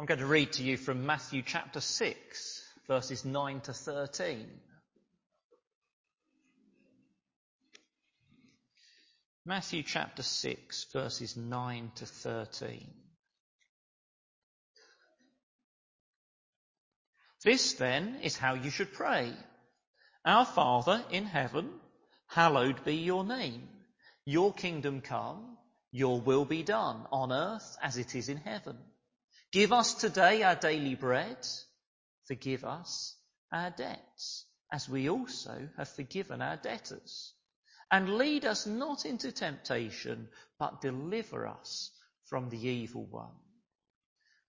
I'm going to read to you from Matthew chapter 6, verses 9 to 13. Matthew chapter 6, verses 9 to 13. This then is how you should pray. Our Father in heaven, hallowed be your name. Your kingdom come, your will be done on earth as it is in heaven. Give us today our daily bread. Forgive us our debts as we also have forgiven our debtors. And lead us not into temptation, but deliver us from the evil one.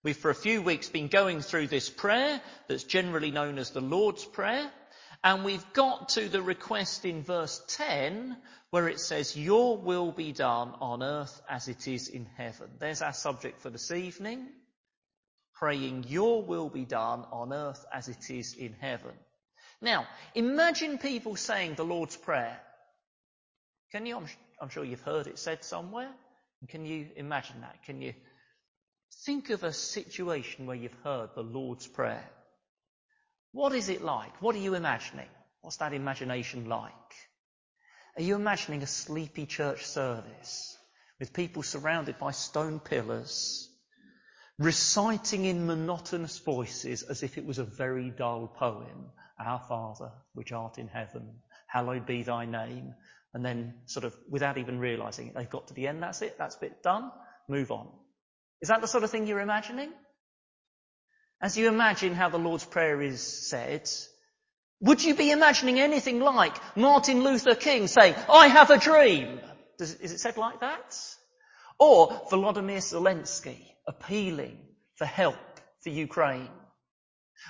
We've for a few weeks been going through this prayer that's generally known as the Lord's Prayer. And we've got to the request in verse 10 where it says, Your will be done on earth as it is in heaven. There's our subject for this evening. Praying, Your will be done on earth as it is in heaven. Now, imagine people saying the Lord's Prayer. Can you, I'm, I'm sure you've heard it said somewhere. Can you imagine that? Can you Think of a situation where you've heard the Lord's Prayer. What is it like? What are you imagining? What's that imagination like? Are you imagining a sleepy church service with people surrounded by stone pillars, reciting in monotonous voices as if it was a very dull poem? Our Father, which art in heaven, hallowed be thy name. And then sort of without even realizing it, they've got to the end, that's it, that's a bit done, move on. Is that the sort of thing you're imagining? As you imagine how the Lord's Prayer is said, would you be imagining anything like Martin Luther King saying, I have a dream? Does, is it said like that? Or Volodymyr Zelensky appealing for help for Ukraine?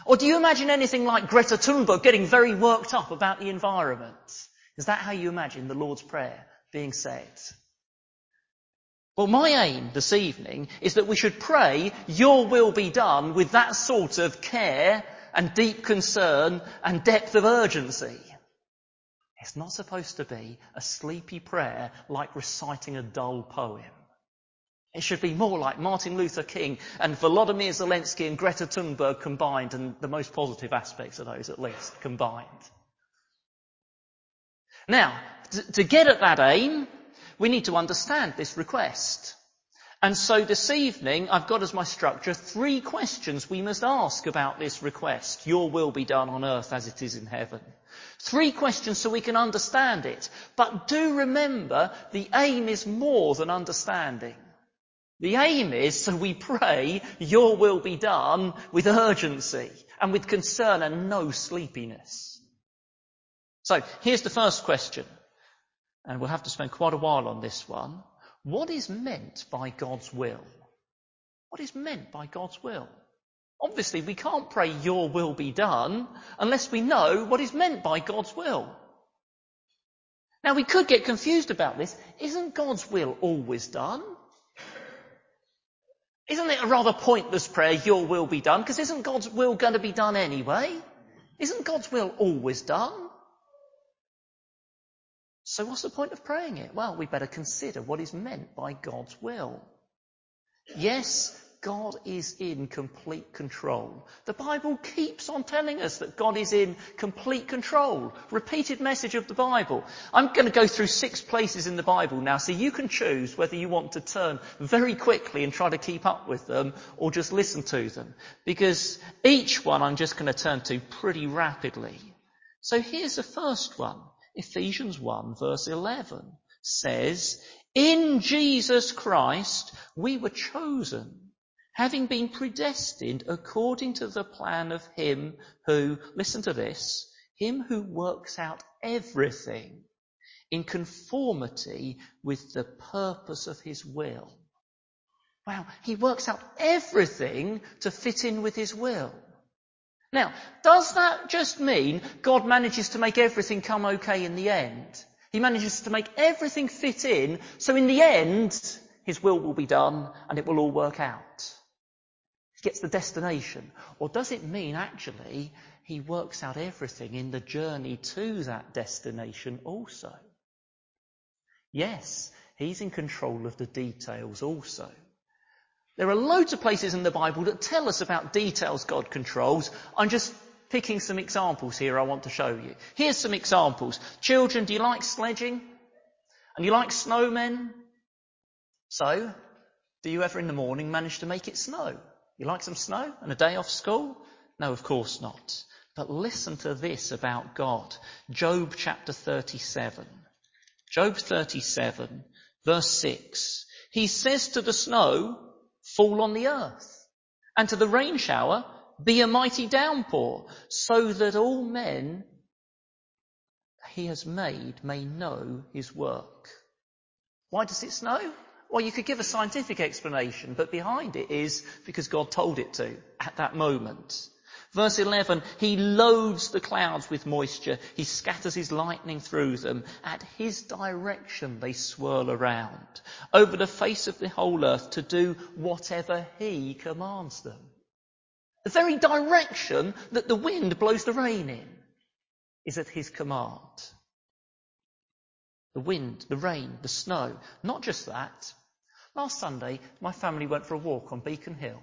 Or do you imagine anything like Greta Thunberg getting very worked up about the environment? Is that how you imagine the Lord's Prayer being said? Well, my aim this evening is that we should pray, Your will be done with that sort of care and deep concern and depth of urgency. It's not supposed to be a sleepy prayer like reciting a dull poem. It should be more like Martin Luther King and Volodymyr Zelensky and Greta Thunberg combined and the most positive aspects of those at least combined. Now, to get at that aim, we need to understand this request. And so this evening, I've got as my structure three questions we must ask about this request. Your will be done on earth as it is in heaven. Three questions so we can understand it. But do remember, the aim is more than understanding. The aim is so we pray, your will be done with urgency and with concern and no sleepiness. So here's the first question and we'll have to spend quite a while on this one. What is meant by God's will? What is meant by God's will? Obviously, we can't pray, Your will be done, unless we know what is meant by God's will. Now, we could get confused about this. Isn't God's will always done? Isn't it a rather pointless prayer, Your will be done? Because isn't God's will going to be done anyway? Isn't God's will always done? So what's the point of praying it? Well, we better consider what is meant by God's will. Yes, God is in complete control. The Bible keeps on telling us that God is in complete control. Repeated message of the Bible. I'm going to go through six places in the Bible now, so you can choose whether you want to turn very quickly and try to keep up with them or just listen to them. Because each one I'm just going to turn to pretty rapidly. So here's the first one. Ephesians 1 verse 11 says, in Jesus Christ we were chosen, having been predestined according to the plan of Him who, listen to this, Him who works out everything in conformity with the purpose of His will. Wow, He works out everything to fit in with His will. Now, does that just mean God manages to make everything come okay in the end? He manages to make everything fit in, so in the end, His will will be done and it will all work out. Gets the destination. Or does it mean actually He works out everything in the journey to that destination also? Yes, He's in control of the details also. There are loads of places in the Bible that tell us about details God controls. I'm just picking some examples here I want to show you. Here's some examples. Children, do you like sledging? And you like snowmen? So, do you ever in the morning manage to make it snow? You like some snow and a day off school? No, of course not. But listen to this about God. Job chapter 37. Job 37 verse 6. He says to the snow, fall on the earth, and to the rain shower, be a mighty downpour, so that all men he has made may know his work. Why does it snow? Well, you could give a scientific explanation, but behind it is because God told it to at that moment. Verse 11, he loads the clouds with moisture. He scatters his lightning through them. At his direction they swirl around over the face of the whole earth to do whatever he commands them. The very direction that the wind blows the rain in is at his command. The wind, the rain, the snow. Not just that. Last Sunday, my family went for a walk on Beacon Hill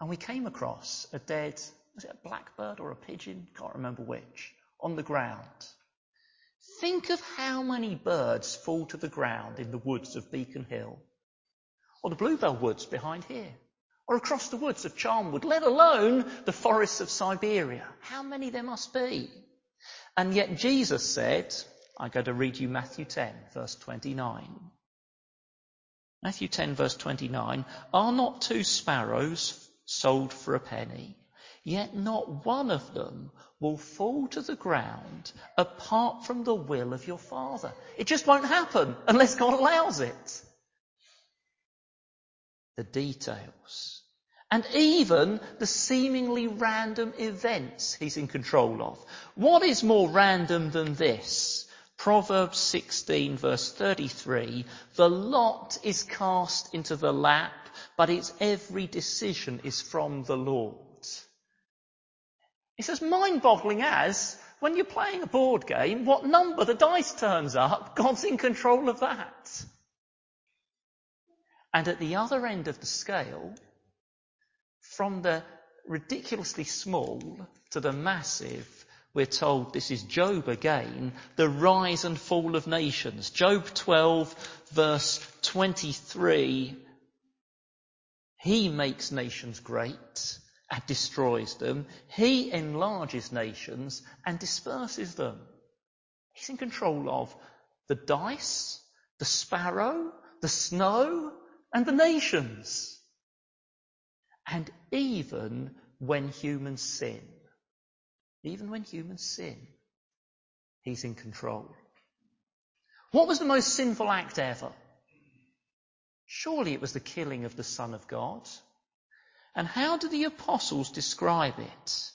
and we came across a dead was it a blackbird or a pigeon? Can't remember which. On the ground. Think of how many birds fall to the ground in the woods of Beacon Hill. Or the Bluebell Woods behind here. Or across the woods of Charnwood, let alone the forests of Siberia. How many there must be? And yet Jesus said, I'm going to read you Matthew 10 verse 29. Matthew 10 verse 29, are not two sparrows sold for a penny? Yet not one of them will fall to the ground apart from the will of your Father. It just won't happen unless God allows it. The details. And even the seemingly random events he's in control of. What is more random than this? Proverbs 16 verse 33, the lot is cast into the lap, but its every decision is from the Lord. It's as mind-boggling as when you're playing a board game, what number the dice turns up, God's in control of that. And at the other end of the scale, from the ridiculously small to the massive, we're told this is Job again, the rise and fall of nations. Job 12 verse 23, he makes nations great and destroys them. He enlarges nations and disperses them. He's in control of the dice, the sparrow, the snow, and the nations. And even when humans sin, even when humans sin, he's in control. What was the most sinful act ever? Surely it was the killing of the Son of God. And how do the apostles describe it?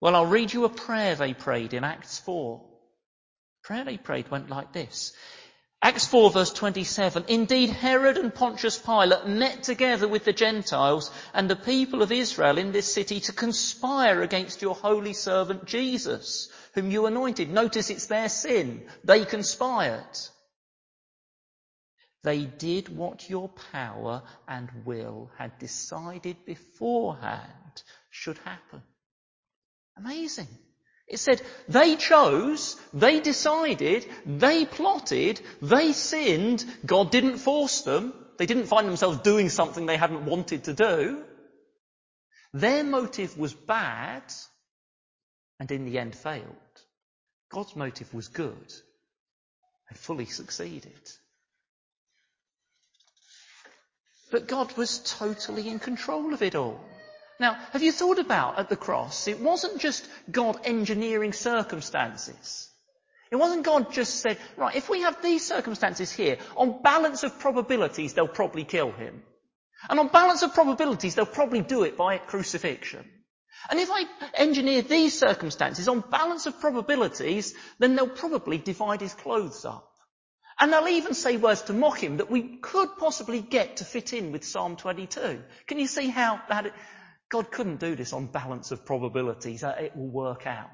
Well, I'll read you a prayer they prayed in Acts 4. The prayer they prayed went like this. Acts 4 verse 27. Indeed, Herod and Pontius Pilate met together with the Gentiles and the people of Israel in this city to conspire against your holy servant Jesus, whom you anointed. Notice it's their sin. They conspired. They did what your power and will had decided beforehand should happen. Amazing. It said they chose, they decided, they plotted, they sinned. God didn't force them. They didn't find themselves doing something they hadn't wanted to do. Their motive was bad and in the end failed. God's motive was good and fully succeeded. But God was totally in control of it all. Now, have you thought about at the cross, it wasn't just God engineering circumstances. It wasn't God just said, right, if we have these circumstances here, on balance of probabilities, they'll probably kill him. And on balance of probabilities, they'll probably do it by crucifixion. And if I engineer these circumstances on balance of probabilities, then they'll probably divide his clothes up. And they'll even say words to mock him that we could possibly get to fit in with Psalm 22. Can you see how that, God couldn't do this on balance of probabilities. Uh, it will work out.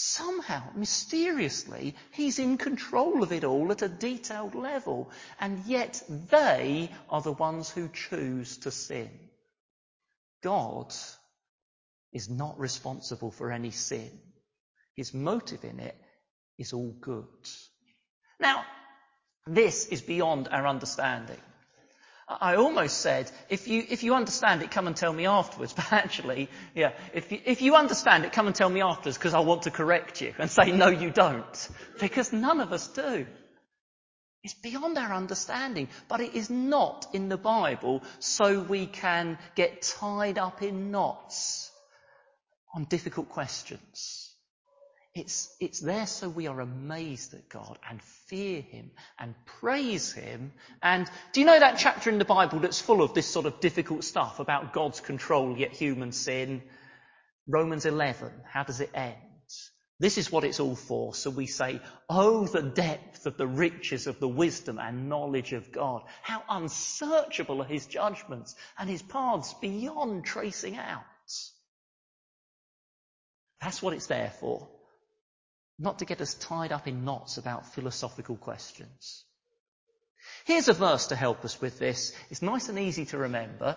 Somehow, mysteriously, he's in control of it all at a detailed level, and yet they are the ones who choose to sin. God is not responsible for any sin. His motive in it is all good. Now, this is beyond our understanding. I almost said, if you, if you understand it, come and tell me afterwards. But actually, yeah, if you, if you understand it, come and tell me afterwards because I want to correct you and say, no, you don't. Because none of us do. It's beyond our understanding, but it is not in the Bible so we can get tied up in knots on difficult questions. It's, it's there so we are amazed at God and fear Him and praise Him. And do you know that chapter in the Bible that's full of this sort of difficult stuff about God's control yet human sin? Romans 11. How does it end? This is what it's all for. So we say, Oh, the depth of the riches of the wisdom and knowledge of God. How unsearchable are His judgments and His paths beyond tracing out. That's what it's there for not to get us tied up in knots about philosophical questions. Here's a verse to help us with this. It's nice and easy to remember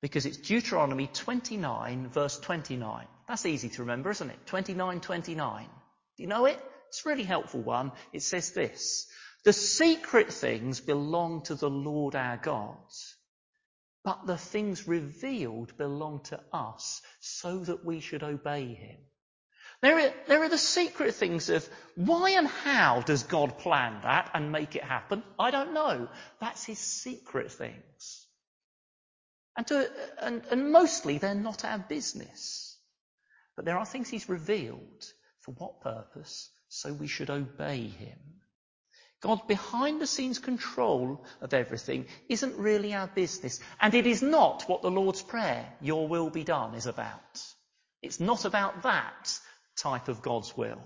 because it's Deuteronomy 29 verse 29. That's easy to remember, isn't it? 29, 29. Do you know it? It's a really helpful one. It says this. The secret things belong to the Lord our God, but the things revealed belong to us so that we should obey him. There are, there are the secret things of why and how does God plan that and make it happen? I don't know. That's his secret things. And, to, and, and mostly they're not our business. But there are things he's revealed. For what purpose? So we should obey him. God's behind the scenes control of everything isn't really our business. And it is not what the Lord's Prayer, your will be done, is about. It's not about that type of God's will.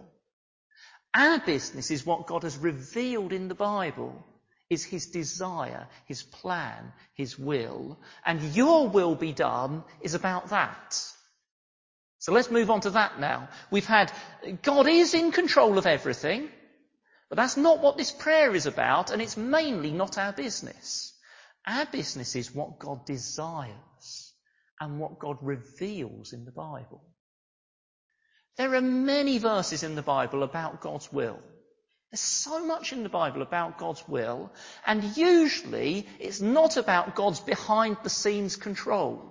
Our business is what God has revealed in the Bible, is His desire, His plan, His will, and your will be done is about that. So let's move on to that now. We've had, God is in control of everything, but that's not what this prayer is about, and it's mainly not our business. Our business is what God desires and what God reveals in the Bible. There are many verses in the Bible about God's will. There's so much in the Bible about God's will, and usually it's not about God's behind the scenes control.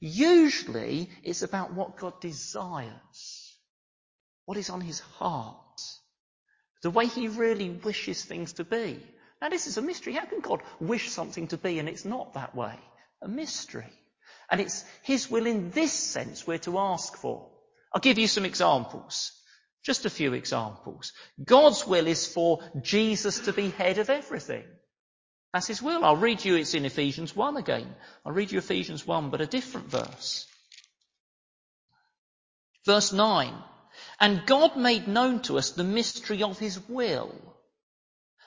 Usually it's about what God desires, what is on his heart, the way he really wishes things to be. Now this is a mystery. How can God wish something to be and it's not that way? A mystery. And it's his will in this sense we're to ask for. I'll give you some examples. Just a few examples. God's will is for Jesus to be head of everything. That's his will. I'll read you, it's in Ephesians 1 again. I'll read you Ephesians 1, but a different verse. Verse 9. And God made known to us the mystery of his will,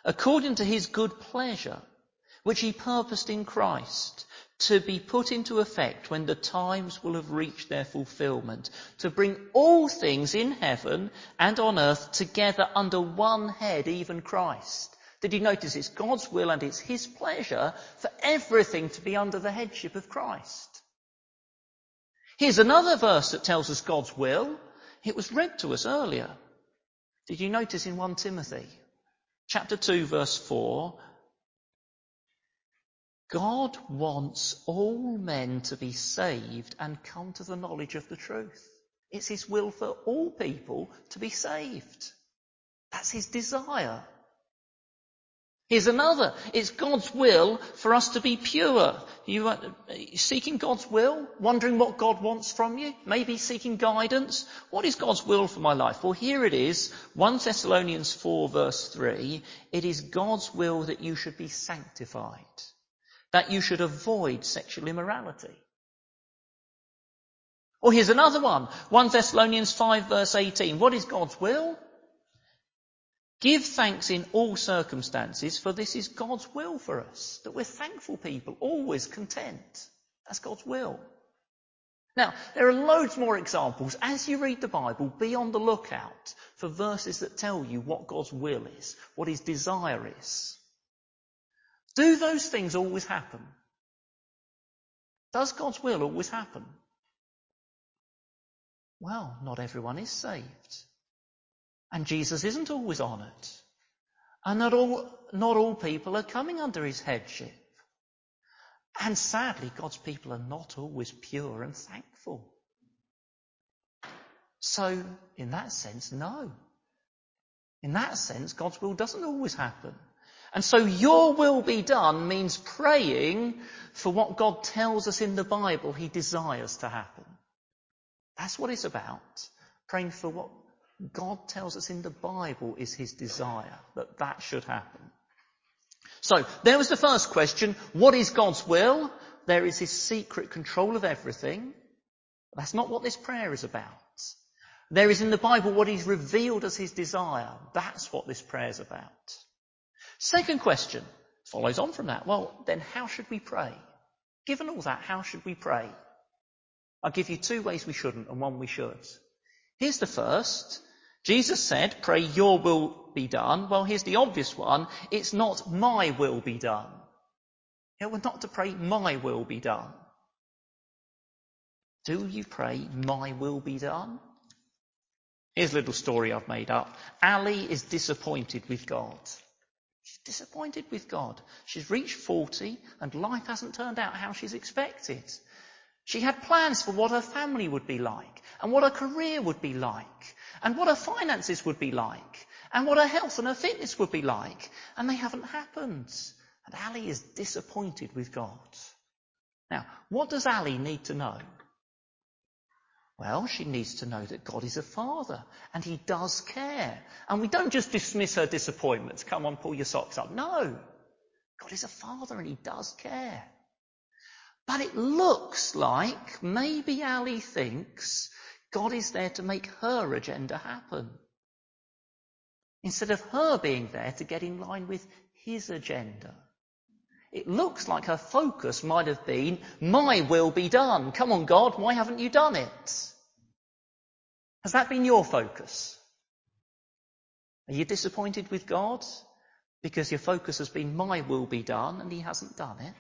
according to his good pleasure, which he purposed in Christ to be put into effect when the times will have reached their fulfillment, to bring all things in heaven and on earth together under one head, even Christ. Did you notice it's God's will and it's His pleasure for everything to be under the headship of Christ? Here's another verse that tells us God's will. It was read to us earlier. Did you notice in 1 Timothy? Chapter 2 verse 4, God wants all men to be saved and come to the knowledge of the truth. It's His will for all people to be saved. That's His desire. Here's another. It's God's will for us to be pure. You are seeking God's will, wondering what God wants from you, maybe seeking guidance. What is God's will for my life? Well, here it is. 1 Thessalonians 4 verse 3. It is God's will that you should be sanctified that you should avoid sexual immorality. Or here's another one. 1 Thessalonians 5 verse 18. What is God's will? Give thanks in all circumstances, for this is God's will for us. That we're thankful people, always content. That's God's will. Now, there are loads more examples. As you read the Bible, be on the lookout for verses that tell you what God's will is, what his desire is. Do those things always happen? Does God's will always happen? Well, not everyone is saved. And Jesus isn't always honoured. And not all, not all people are coming under his headship. And sadly, God's people are not always pure and thankful. So, in that sense, no. In that sense, God's will doesn't always happen. And so your will be done means praying for what God tells us in the Bible he desires to happen. That's what it's about. Praying for what God tells us in the Bible is his desire, that that should happen. So, there was the first question. What is God's will? There is his secret control of everything. That's not what this prayer is about. There is in the Bible what he's revealed as his desire. That's what this prayer is about. Second question follows on from that. Well, then how should we pray? Given all that, how should we pray? I'll give you two ways we shouldn't and one we should. Here's the first. Jesus said, pray your will be done. Well, here's the obvious one. It's not my will be done. It we're not to pray my will be done. Do you pray my will be done? Here's a little story I've made up. Ali is disappointed with God. She's disappointed with God. She's reached 40 and life hasn't turned out how she's expected. She had plans for what her family would be like and what her career would be like and what her finances would be like and what her health and her fitness would be like. And they haven't happened. And Ali is disappointed with God. Now, what does Ali need to know? Well, she needs to know that God is a father and he does care. And we don't just dismiss her disappointments. Come on, pull your socks up. No. God is a father and he does care. But it looks like maybe Ali thinks God is there to make her agenda happen. Instead of her being there to get in line with his agenda. It looks like her focus might have been, my will be done. Come on, God, why haven't you done it? Has that been your focus? Are you disappointed with God because your focus has been, my will be done, and he hasn't done it?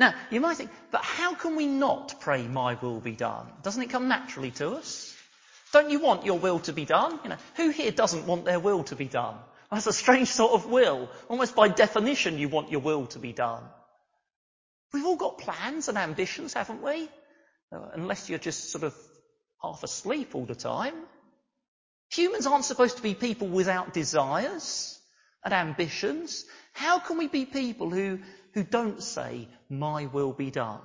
Now, you might think, but how can we not pray, my will be done? Doesn't it come naturally to us? Don't you want your will to be done? You know, who here doesn't want their will to be done? That's a strange sort of will. Almost by definition, you want your will to be done. We've all got plans and ambitions, haven't we? Uh, unless you're just sort of half asleep all the time. Humans aren't supposed to be people without desires and ambitions. How can we be people who, who don't say, my will be done?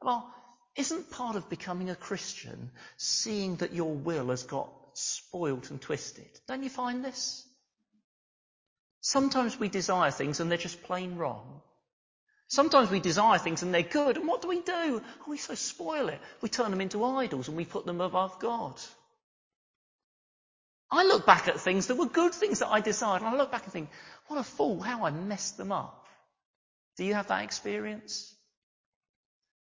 Well, isn't part of becoming a Christian seeing that your will has got spoilt and twisted? Don't you find this? Sometimes we desire things and they're just plain wrong. Sometimes we desire things and they're good, and what do we do? Oh, we so spoil it. We turn them into idols and we put them above God. I look back at things that were good things that I desired, and I look back and think, what a fool, how I messed them up. Do you have that experience?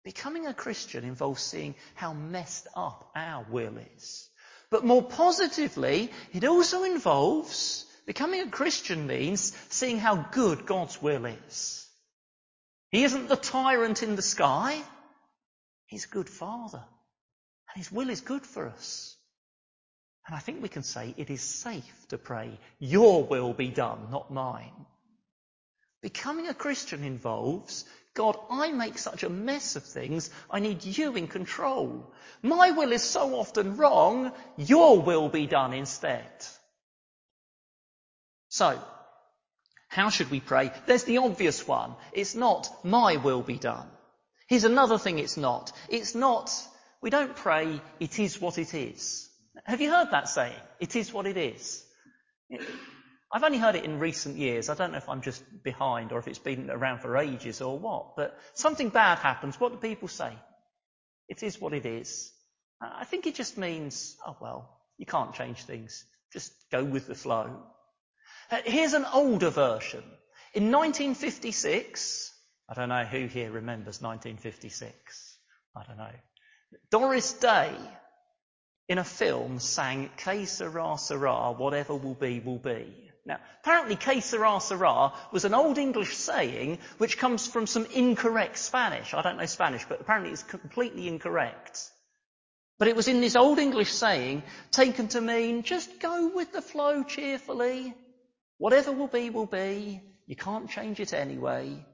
Becoming a Christian involves seeing how messed up our will is. But more positively, it also involves becoming a Christian means seeing how good God's will is. He isn't the tyrant in the sky. He's a good father. And his will is good for us. And I think we can say it is safe to pray, your will be done, not mine. Becoming a Christian involves, God, I make such a mess of things, I need you in control. My will is so often wrong, your will be done instead. So, how should we pray? There's the obvious one. It's not, my will be done. Here's another thing it's not. It's not, we don't pray, it is what it is. Have you heard that saying? It is what it is. I've only heard it in recent years. I don't know if I'm just behind or if it's been around for ages or what, but something bad happens. What do people say? It is what it is. I think it just means, oh well, you can't change things. Just go with the flow. Uh, here's an older version. In 1956, I don't know who here remembers 1956. I don't know. Doris Day in a film sang Que sera sera, whatever will be will be. Now, apparently Que sera sera was an old English saying which comes from some incorrect Spanish. I don't know Spanish, but apparently it's completely incorrect. But it was in this old English saying taken to mean just go with the flow cheerfully. Whatever will be, will be. You can't change it anyway.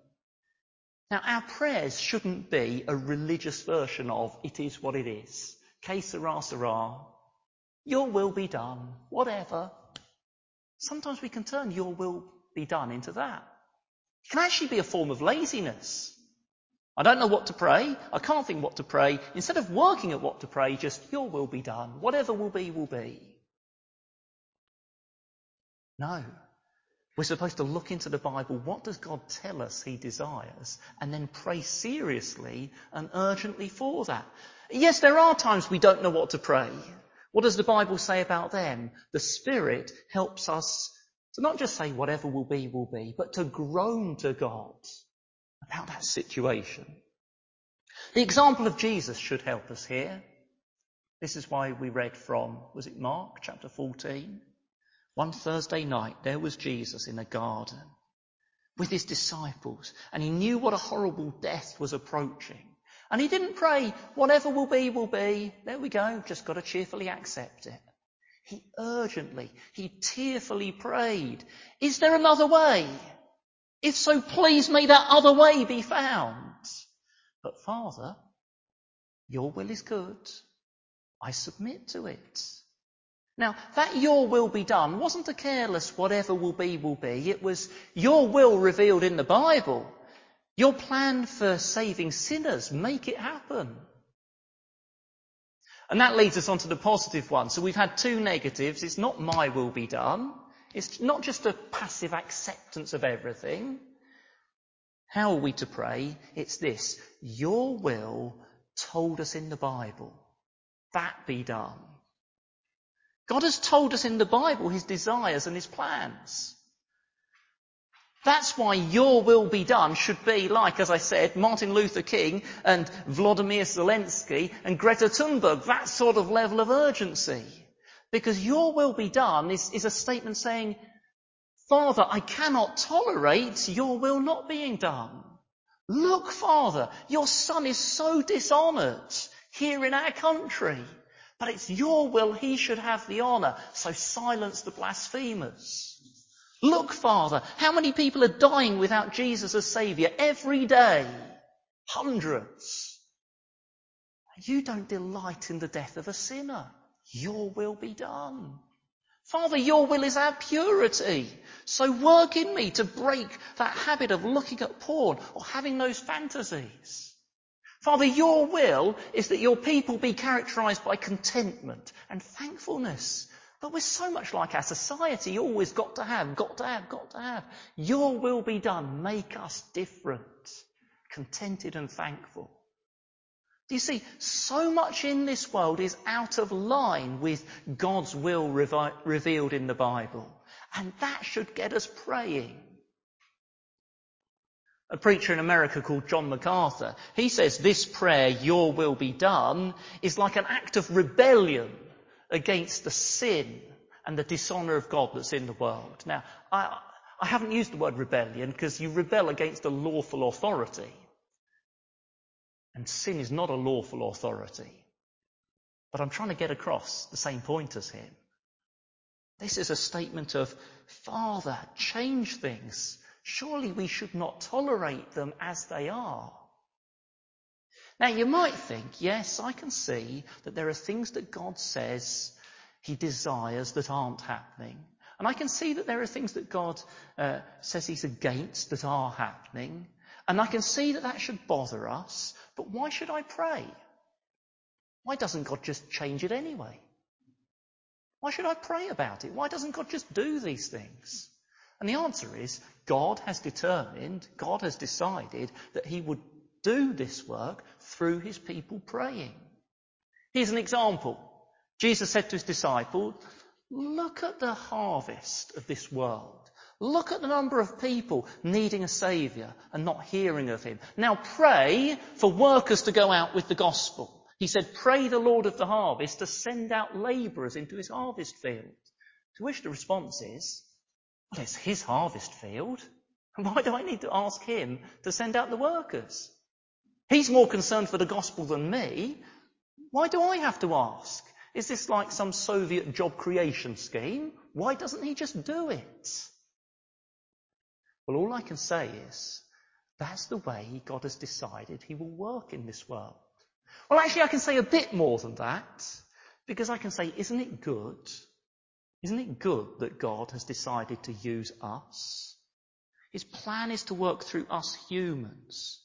Now, our prayers shouldn't be a religious version of it is what it is. Que sera, sera. Your will be done. Whatever. Sometimes we can turn your will be done into that. It can actually be a form of laziness. I don't know what to pray. I can't think what to pray. Instead of working at what to pray, just your will be done. Whatever will be, will be. No. We're supposed to look into the Bible. What does God tell us He desires? And then pray seriously and urgently for that. Yes, there are times we don't know what to pray. What does the Bible say about them? The Spirit helps us to not just say whatever will be, will be, but to groan to God about that situation. The example of Jesus should help us here. This is why we read from, was it Mark chapter 14? One Thursday night, there was Jesus in a garden with his disciples, and he knew what a horrible death was approaching. And he didn't pray, whatever will be, will be. There we go, just got to cheerfully accept it. He urgently, he tearfully prayed, is there another way? If so, please may that other way be found. But Father, your will is good. I submit to it. Now, that your will be done wasn't a careless whatever will be, will be. It was your will revealed in the Bible. Your plan for saving sinners. Make it happen. And that leads us on to the positive one. So we've had two negatives. It's not my will be done. It's not just a passive acceptance of everything. How are we to pray? It's this. Your will told us in the Bible. That be done. God has told us in the Bible his desires and his plans. That's why your will be done should be like, as I said, Martin Luther King and Vladimir Zelensky and Greta Thunberg, that sort of level of urgency. Because your will be done is, is a statement saying, Father, I cannot tolerate your will not being done. Look, Father, your son is so dishonoured here in our country. But it's your will he should have the honour, so silence the blasphemers. Look, Father, how many people are dying without Jesus as Saviour every day? Hundreds. You don't delight in the death of a sinner. Your will be done. Father, your will is our purity. So work in me to break that habit of looking at porn or having those fantasies. Father, your will is that your people be characterized by contentment and thankfulness. But we're so much like our society, You always got to have, got to have, got to have. Your will be done. Make us different, contented and thankful. Do you see, so much in this world is out of line with God's will revi- revealed in the Bible. And that should get us praying a preacher in America called John MacArthur. He says this prayer, your will be done, is like an act of rebellion against the sin and the dishonour of God that's in the world. Now, I, I haven't used the word rebellion because you rebel against a lawful authority. And sin is not a lawful authority. But I'm trying to get across the same point as him. This is a statement of, Father, change things Surely we should not tolerate them as they are. Now you might think, yes, I can see that there are things that God says he desires that aren't happening. And I can see that there are things that God uh, says he's against that are happening. And I can see that that should bother us. But why should I pray? Why doesn't God just change it anyway? Why should I pray about it? Why doesn't God just do these things? And the answer is God has determined, God has decided that he would do this work through his people praying. Here's an example. Jesus said to his disciples, look at the harvest of this world. Look at the number of people needing a saviour and not hearing of him. Now pray for workers to go out with the gospel. He said, pray the Lord of the harvest to send out labourers into his harvest field. To which the response is, well, it's his harvest field. Why do I need to ask him to send out the workers? He's more concerned for the gospel than me. Why do I have to ask? Is this like some Soviet job creation scheme? Why doesn't he just do it? Well, all I can say is that's the way God has decided he will work in this world. Well, actually, I can say a bit more than that because I can say, isn't it good? Isn't it good that God has decided to use us? His plan is to work through us humans.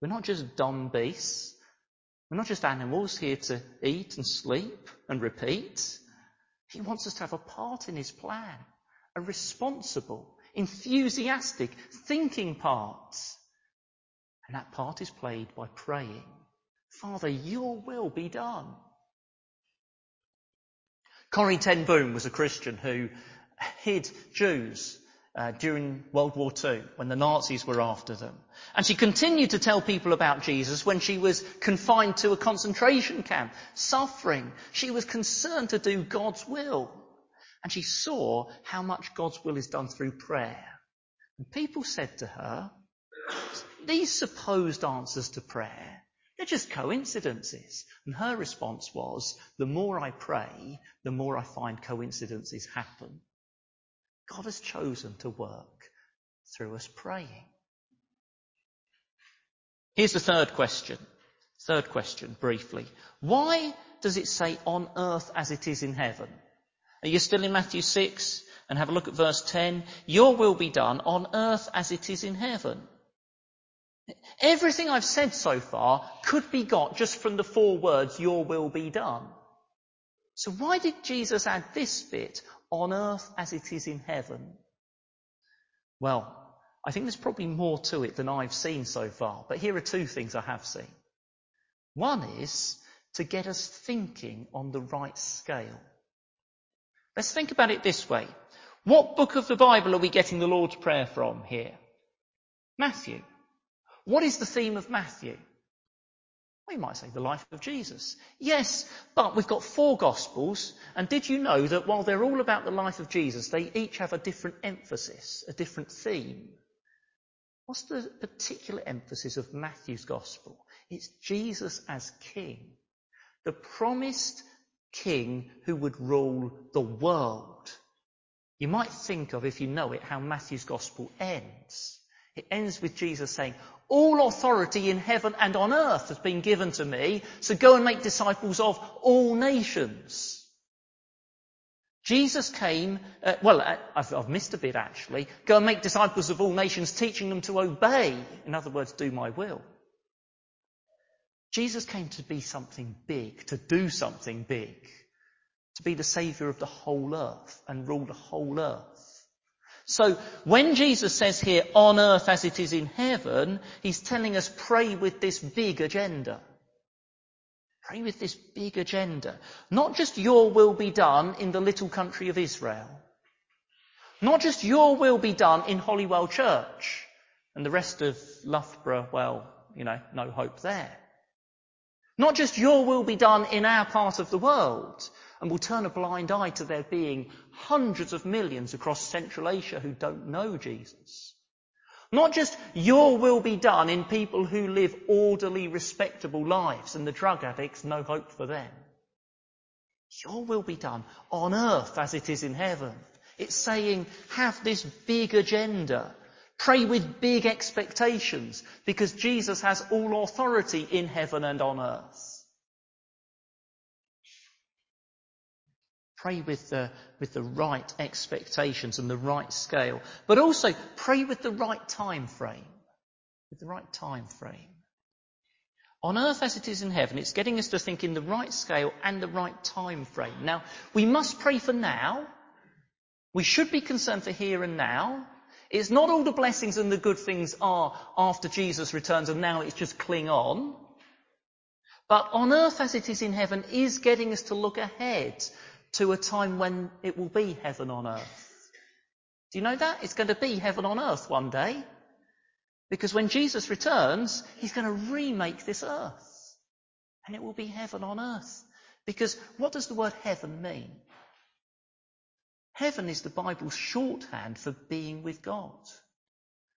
We're not just dumb beasts. We're not just animals here to eat and sleep and repeat. He wants us to have a part in his plan, a responsible, enthusiastic, thinking part. And that part is played by praying, Father, your will be done. Corrie ten Boom was a Christian who hid Jews uh, during World War II when the Nazis were after them. And she continued to tell people about Jesus when she was confined to a concentration camp, suffering. She was concerned to do God's will. And she saw how much God's will is done through prayer. And people said to her, these supposed answers to prayer, just coincidences. And her response was, the more I pray, the more I find coincidences happen. God has chosen to work through us praying. Here's the third question. Third question, briefly. Why does it say on earth as it is in heaven? Are you still in Matthew 6? And have a look at verse 10. Your will be done on earth as it is in heaven. Everything I've said so far could be got just from the four words, your will be done. So why did Jesus add this bit, on earth as it is in heaven? Well, I think there's probably more to it than I've seen so far, but here are two things I have seen. One is to get us thinking on the right scale. Let's think about it this way. What book of the Bible are we getting the Lord's Prayer from here? Matthew. What is the theme of Matthew? We might say the life of Jesus. Yes, but we've got four Gospels, and did you know that while they're all about the life of Jesus, they each have a different emphasis, a different theme? What's the particular emphasis of Matthew's Gospel? It's Jesus as King. The promised king who would rule the world. You might think of, if you know it, how Matthew's gospel ends. It ends with Jesus saying, all authority in heaven and on earth has been given to me, so go and make disciples of all nations. Jesus came, uh, well, uh, I've, I've missed a bit actually. Go and make disciples of all nations, teaching them to obey. In other words, do my will. Jesus came to be something big, to do something big, to be the saviour of the whole earth and rule the whole earth. So when Jesus says here, on earth as it is in heaven, he's telling us pray with this big agenda. Pray with this big agenda. Not just your will be done in the little country of Israel. Not just your will be done in Holywell Church and the rest of Loughborough, well, you know, no hope there. Not just your will be done in our part of the world, and we'll turn a blind eye to there being hundreds of millions across Central Asia who don't know Jesus. Not just your will be done in people who live orderly, respectable lives and the drug addicts, no hope for them. Your will be done on earth as it is in heaven. It's saying, have this big agenda. Pray with big expectations because Jesus has all authority in heaven and on earth. Pray with the, with the right expectations and the right scale, but also pray with the right time frame. With the right time frame. On earth as it is in heaven, it's getting us to think in the right scale and the right time frame. Now, we must pray for now. We should be concerned for here and now. It's not all the blessings and the good things are after Jesus returns and now it's just cling on. But on earth as it is in heaven is getting us to look ahead to a time when it will be heaven on earth. Do you know that? It's going to be heaven on earth one day. Because when Jesus returns, he's going to remake this earth. And it will be heaven on earth. Because what does the word heaven mean? Heaven is the Bible's shorthand for being with God.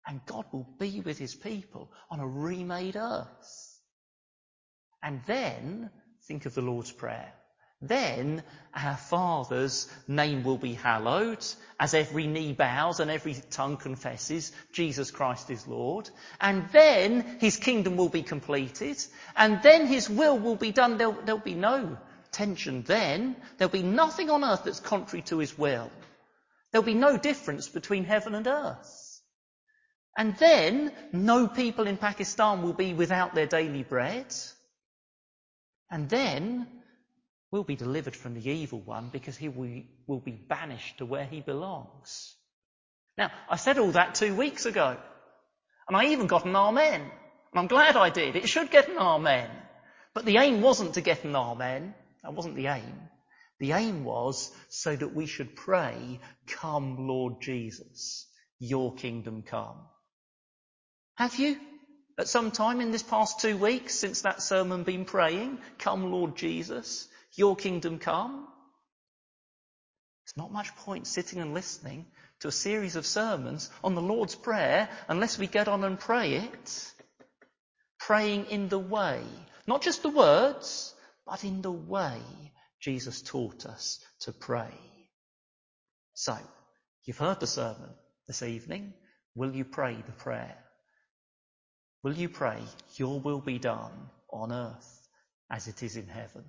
And God will be with his people on a remade earth. And then, think of the Lord's Prayer. Then our Father's name will be hallowed as every knee bows and every tongue confesses Jesus Christ is Lord. And then his kingdom will be completed. And then his will will be done. There'll, there'll be no tension then. There'll be nothing on earth that's contrary to his will. There'll be no difference between heaven and earth. And then no people in Pakistan will be without their daily bread. And then will be delivered from the evil one because he will be banished to where he belongs. Now, I said all that two weeks ago, and I even got an amen. And I'm glad I did. It should get an amen. But the aim wasn't to get an amen. That wasn't the aim. The aim was so that we should pray, Come, Lord Jesus, your kingdom come. Have you, at some time in this past two weeks since that sermon, been praying, Come, Lord Jesus? Your kingdom come. There's not much point sitting and listening to a series of sermons on the Lord's Prayer unless we get on and pray it. Praying in the way, not just the words, but in the way Jesus taught us to pray. So, you've heard the sermon this evening. Will you pray the prayer? Will you pray, Your will be done on earth as it is in heaven?